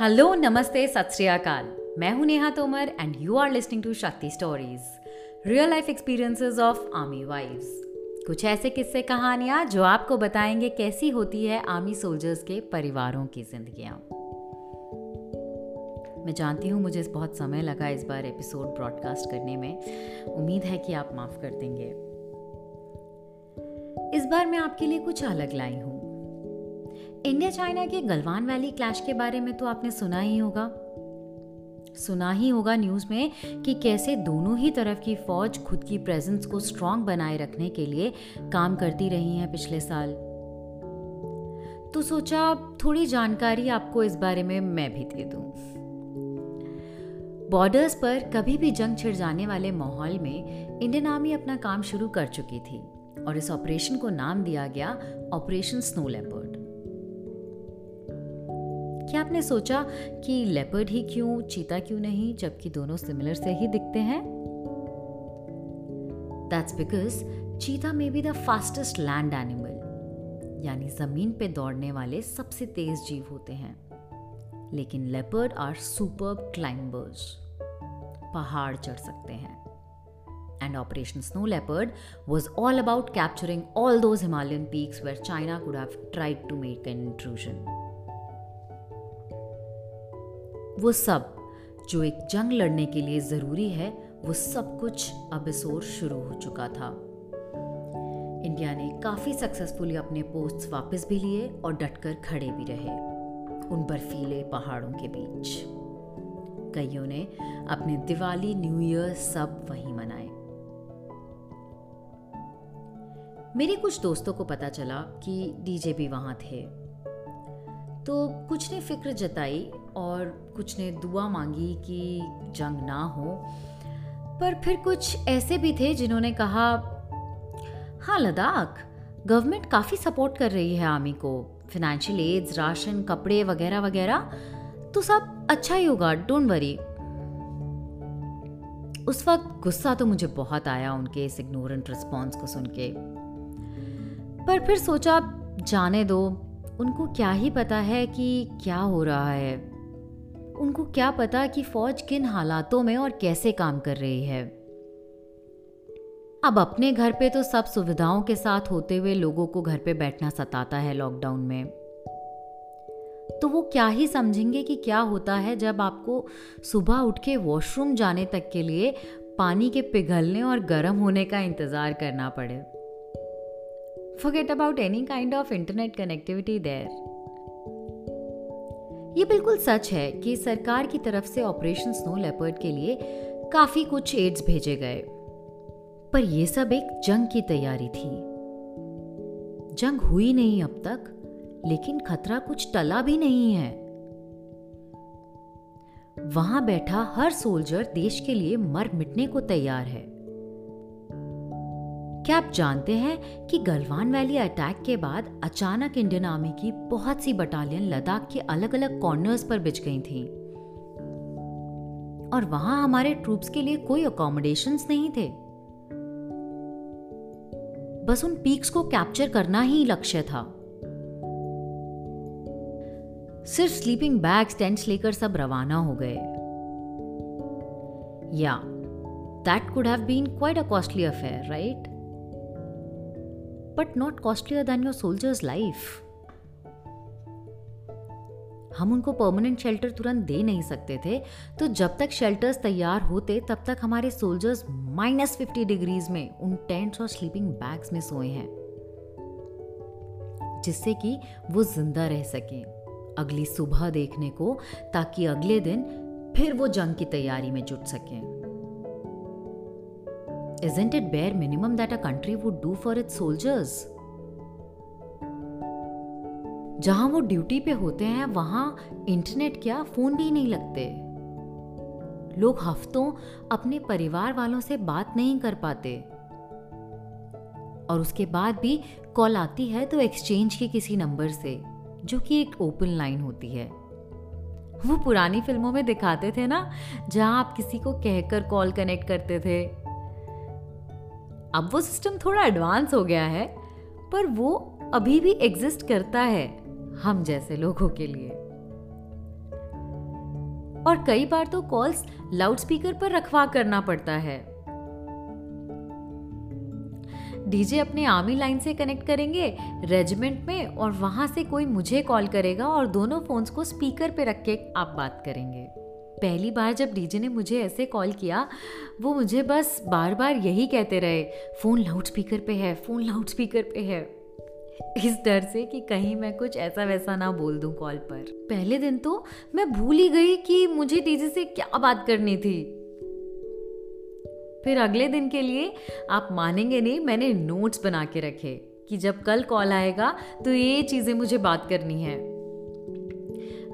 Hello नमस्ते, सत मैं हूँ Neha Tomar and you are listening to Shakti stories real life experiences of army wives कुछ ऐसे किस्से कहानियाँ जो आपको बताएँगे कैसी होती है आर्मी सोल्जर्स के परिवारों की जिंदगियाँ। मैं जानती हूँ मुझे बहुत समय लगा इस बार एपिसोड ब्रॉडकास्ट करने में। उम्मीद है कि आप माफ़ कर देंगे। इस बार मैं आपके लिए कुछ अलग लाई हूँ। इंडिया चाइना के गलवान वैली क्लैश के बारे में तो आपने सुना ही होगा। सुना ही होगा न्यूज़ में कि कैसे दोनों ही तरफ़ की फौज खुद की प्रेजेंस को स्ट्रांग बनाए रखने के लिए काम करती रही हैं पिछले साल। तो सोचा थोड़ी जानकारी आपको इस बारे में मैं भी दे दूँ। बॉर्डर्स पर कभी भी जंग छिड़ जाने वाले माहौल में इंडियन आर्मी अपना काम शुरू कर चुकी थी और इस ऑपरेशन को नाम दिया गया ऑपरेशन स्नो लेपर्ड क्या आपने सोचा कि लेपर्ड ही क्यों, चीता क्यों नहीं, जबकि दोनों सिमिलर से ही दिखते हैं? That's because cheetah may be the fastest land animal यानी ज़मीन पे दौड़ने वाले सबसे तेज जीव होते हैं। लेकिन लेपर्ड आर सुपर क्लाइंबर्स पहाड़ चढ़ सकते हैं। And Operation Snow Leopard was all about capturing all those Himalayan peaks where China could have tried to make an intrusion. वो सब जो एक जंग लड़ने के लिए ज़रूरी है, वो सब कुछ अब इस ओर शुरू हो चुका था। इंडिया ने काफ़ी सक्सेसफुली अपने पोस्ट वापस भी लिए और डटकर खड़े भी रहे, उन बर्फीले पहाड़ों के बीच। कईयों ने अपने दिवाली न्यू ईयर सब वहीं मनाए। मेरे कुछ दोस्तों को पता चला कि डीजे भी वहाँ थे। तो कुछ ने फ़िक्र जताई और कुछ ने दुआ मांगी कि जंग ना हो। पर फिर कुछ ऐसे भी थे जिन्होंने कहा हाँ लद्दाख, गवर्नमेंट काफ़ी सपोर्ट कर रही है आर्मी को। फिनेंशियल एड्स राशन, कपड़े वगैरह वगैरह तो सब अच्छा ही होगा डोंट वरी उस वक्त गुस्सा तो मुझे बहुत आया उनके इस इग्नोरेंट रिस्पॉन्स को सुन के। पर फिर सोचा, जाने दो, उनको क्या ही पता है कि क्या हो रहा है? उनको क्या पता कि फौज किन हालातों में और कैसे काम कर रही है। अब अपने घर पे तो सब सुविधाओं के साथ होते हुए लोगों को घर पे बैठना सताता है लॉकडाउन में। तो वो क्या ही समझेंगे कि क्या होता है जब आपको सुबह उठ के वॉशरूम जाने तक के लिए पानी के पिघलने और गर्म होने का इंतज़ार करना पड़े। Forget about any kind of internet connectivity there. ये बिल्कुल सच है कि सरकार की तरफ़ से ऑपरेशन स्नो लेपर्ड के लिए काफ़ी कुछ एड्स भेजे गए। पर यह सब एक जंग की तैयारी थी। जंग हुई नहीं अब तक, लेकिन खतरा कुछ टला भी नहीं है। वहाँ बैठा हर सोल्जर देश के लिए मर मिटने को तैयार है। क्या आप जानते हैं कि गलवान वैली अटैक के बाद अचानक इंडियन आर्मी की बहुत सी बटालियन लद्दाख के अलग अलग कॉर्नर्स पर बिछ गई थी? और वहाँ हमारे ट्रूप्स के लिए कोई अकोमोडेशंस नहीं थे। बस उन पीक्स को कैप्चर करना ही लक्ष्य था। सिर्फ़ स्लीपिंग बैग्स टेंट्स लेकर सब रवाना हो गए। या that could have been quite a costly affair right but not costlier than your soldiers life हम उनको परमानेंट शेल्टर तुरंत दे नहीं सकते थे तो जब तक शेल्टर्स तैयार होते, तब तक हमारे सोल्जर्स माइनस फिफ्टी डिग्रीज में उन टेंट्स और स्लीपिंग बैग्स में सोए हैं, जिससे कि वो ज़िंदा रह सकें अगली सुबह देखने को, ताकि अगले दिन फिर वो जंग की तैयारी में जुट सकें। Isn't it bare minimum that a country would do for its soldiers? जहाँ वो ड्यूटी पे होते हैं, वहाँ इंटरनेट क्या फ़ोन भी नहीं लगते। लोग हफ्तों अपने परिवार वालों से बात नहीं कर पाते। और उसके बाद भी कॉल आती है तो एक्सचेंज के किसी नंबर से, जो कि एक ओपन लाइन होती है। वो पुरानी फ़िल्मों में दिखाते थे ना, जहाँ आप किसी को कहकर कॉल कनेक्ट करते थे। अब वो सिस्टम थोड़ा एडवांस हो गया है, पर वो अभी भी एग्जिस्ट करता है हम जैसे लोगों के लिए। और कई बार तो कॉल्स लाउडस्पीकर पर रखवा करना पड़ता है। डीजे अपने आर्मी लाइन से कनेक्ट करेंगे रेजिमेंट में, और वहाँ से कोई मुझे कॉल करेगा और दोनों फोन्स को स्पीकर पे रख के आप बात करेंगे। पहली बार जब डीजे ने मुझे ऐसे कॉल किया, वो मुझे बस बार बार यही कहते रहे, फ़ोन लाउड स्पीकर पे है, फ़ोन लाउड स्पीकर पे है। इस डर से कि कहीं मैं कुछ ऐसा वैसा ना बोल दूँ कॉल पर। पहले दिन तो मैं भूल ही गई कि मुझे डीजे से क्या बात करनी थी। फिर अगले दिन के लिए आप मानेंगे नहीं, मैंने नोट्स बना के रखे कि जब कल कॉल आएगा तो ये चीज़ें मुझे बात करनी है।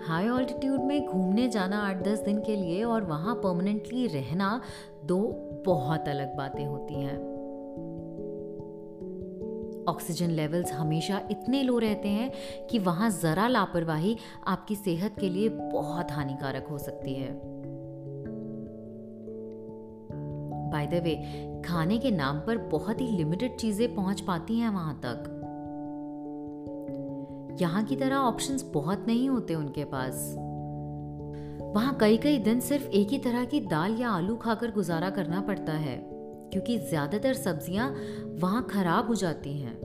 हाई ऑल्टीट्यूड में घूमने जाना आठ दस दिन के लिए और वहाँ परमानेंटली रहना दो बहुत अलग बातें होती हैं। ऑक्सीजन लेवल्स हमेशा इतने लो रहते हैं कि वहाँ ज़रा लापरवाही आपकी सेहत के लिए बहुत हानिकारक हो सकती है। बाय द वे खाने के नाम पर बहुत ही लिमिटेड चीज़ें पहुँच पाती हैं वहाँ तक। यहाँ की तरह ऑप्शंस बहुत नहीं होते उनके पास। वहाँ कई कई दिन सिर्फ़ एक ही तरह की दाल या आलू खाकर गुजारा करना पड़ता है, क्योंकि ज़्यादातर सब्ज़ियाँ वहाँ खराब हो जाती हैं।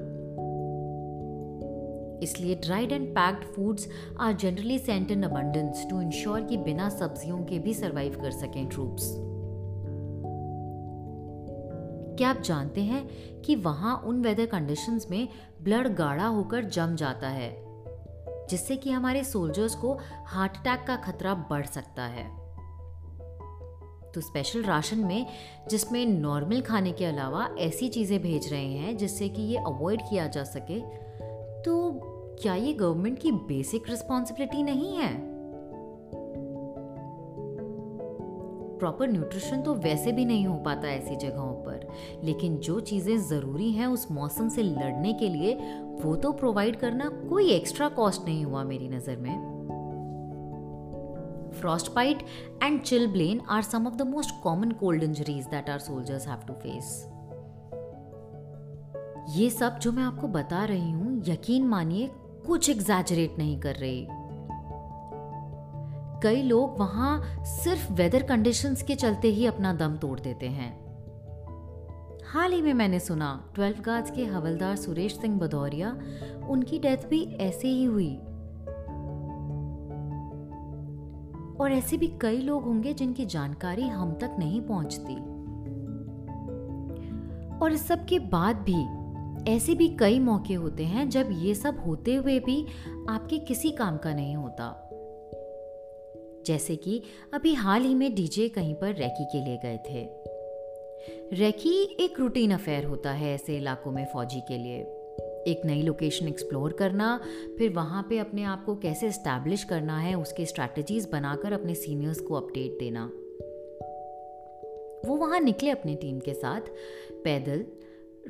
इसलिए dried and packed foods are generally sent in abundance to ensure कि बिना सब्जियों के भी सरवाइव कर सकें ट्रूप्स क्या आप जानते हैं कि वहाँ उन वेदर कंडीशंस में ब्लड गाढ़ा होकर जम जाता है, जिससे कि हमारे सोल्जर्स को हार्ट अटैक का खतरा बढ़ सकता है? तो स्पेशल राशन में, जिसमें नॉर्मल खाने के अलावा ऐसी चीज़ें भेज रहे हैं, जिससे कि ये अवॉइड किया जा सके तो क्या ये गवर्नमेंट की बेसिक रिस्पॉन्सिबिलिटी नहीं है? प्रॉपर न्यूट्रिशन तो वैसे भी नहीं हो पाता ऐसी जगहों पर। लेकिन जो चीज़ें ज़रूरी हैं उस मौसम से लड़ने के लिए, वो तो प्रोवाइड करना कोई एक्स्ट्रा कॉस्ट नहीं हुआ मेरी नज़र में। Frostbite and chilblain are some of the most common cold injuries that our soldiers have to face. ये सब जो मैं आपको बता रही हूँ, यकीन मानिए, कुछ एग्जैजरेट नहीं कर रही। कई लोग वहाँ सिर्फ़ वेदर कंडीशंस के चलते ही अपना दम तोड़ देते हैं। हाल ही में मैंने सुना ट्वेल्व गार्ड्स के हवलदार सुरेश सिंह भदौरिया, उनकी डेथ भी ऐसे ही हुई। और ऐसे भी कई लोग होंगे जिनकी जानकारी हम तक नहीं पहुँचती। और इस सब के बाद भी, ऐसे भी कई मौके होते हैं जब ये सब होते हुए भी आपके किसी काम का नहीं होता। जैसे कि अभी हाल ही में डीजे कहीं पर रैकी के लिए गए थे। रैकी एक रूटीन अफेयर होता है ऐसे इलाकों में फौजी के लिए। एक नई लोकेशन एक्सप्लोर करना, फिर वहाँ पे अपने आप को कैसे इस्टेब्लिश करना है, उसके स्ट्रैटेजीज बनाकर अपने सीनियर्स को अपडेट देना। वो वहाँ निकले अपनी टीम के साथ, पैदल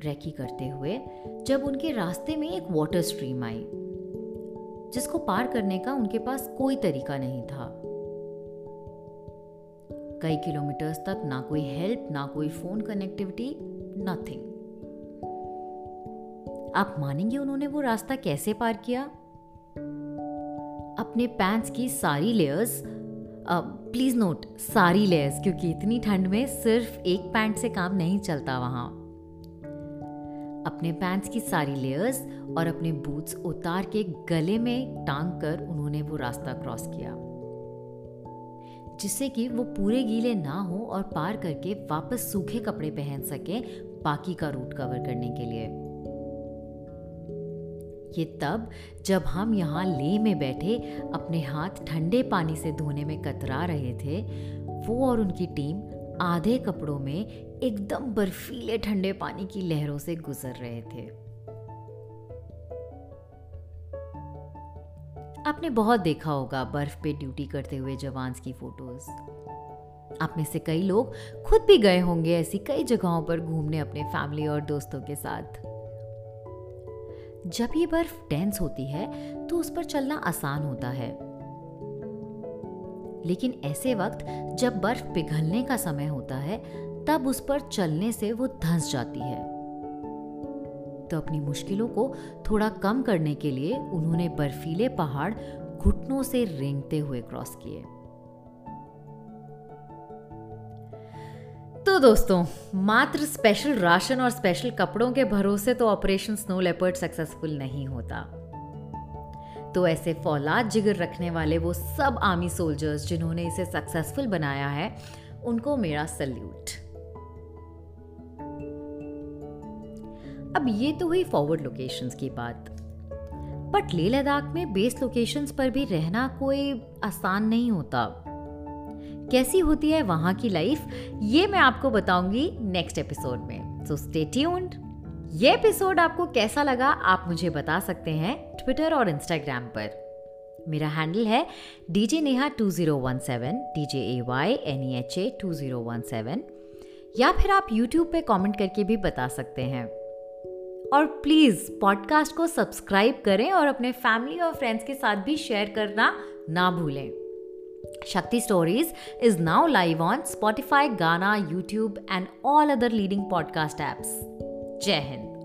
रैकी करते हुए, जब उनके रास्ते में एक वाटर स्ट्रीम आई, जिसको पार करने का उनके पास कोई तरीका नहीं था। कई किलोमीटर्स तक ना कोई हेल्प ना कोई फ़ोन कनेक्टिविटी नथिंग आप मानेंगे उन्होंने वो रास्ता कैसे पार किया? अपने पैंट्स की सारी लेयर्स प्लीज़ नोट सारी लेयर्स क्योंकि इतनी ठंड में सिर्फ़ एक पैंट से काम नहीं चलता वहाँ। अपने पैंट्स की सारी लेयर्स और अपने बूट्स उतार के गले में टांग कर उन्होंने वो रास्ता क्रॉस किया। जिससे कि वो पूरे गीले ना हो और पार करके वापस सूखे कपड़े पहन सके बाकी का रूट कवर करने के लिए। ये तब जब हम यहाँ ले में बैठे, अपने हाथ ठंडे पानी से धोने में कतरा रहे थे, वो और उनकी टीम आधे कपड़ों में एकदम बर्फीले ठंडे पानी की लहरों से गुजर रहे थे। आपने बहुत देखा होगा बर्फ़ पे ड्यूटी करते हुए जवान की फ़ोटोज़। आप में से कई लोग खुद भी गए होंगे ऐसी कई जगहों पर घूमने अपने फैमिली और दोस्तों के साथ। जब ये बर्फ़ डेंस होती है तो उस पर चलना आसान होता है। लेकिन ऐसे वक्त जब बर्फ़ पिघलने का समय होता है, तब उस पर चलने से वो धंस जाती है। तो अपनी मुश्किलों को थोड़ा कम करने के लिए उन्होंने बर्फीले पहाड़ घुटनों से रेंगते हुए क्रॉस किए। तो दोस्तों, मात्र स्पेशल राशन और स्पेशल कपड़ों के भरोसे तो ऑपरेशन स्नो लेपर्ड सक्सेसफुल नहीं होता। तो ऐसे फौलाद जिगर रखने वाले वो सब आर्मी सोल्जर्स जिन्होंने इसे सक्सेसफुल बनाया है, उनको मेरा सल्यूट। अब ये तो हुई फॉरवर्ड लोकेशंस की बात। बट लेह लद्दाख में बेस लोकेशंस पर भी रहना कोई आसान नहीं होता। कैसी होती है वहाँ की लाइफ ये मैं आपको बताऊँगी नेक्स्ट एपिसोड में। सो स्टे ट्यून्ड ये एपिसोड आपको कैसा लगा, आप मुझे बता सकते हैं ट्विटर और इंस्टाग्राम पर। मेरा हैंडल है D J Neha two zero one seven D J A Y N E H A two zero one seven या फिर आप यूट्यूब पे कमेंट करके भी बता सकते हैं। और प्लीज़ पॉडकास्ट को सब्सक्राइब करें और अपने फैमिली और फ्रेंड्स के साथ भी शेयर करना ना भूलें। Shakti stories is now live on Spotify Gaana YouTube and all other leading podcast apps Jai Hind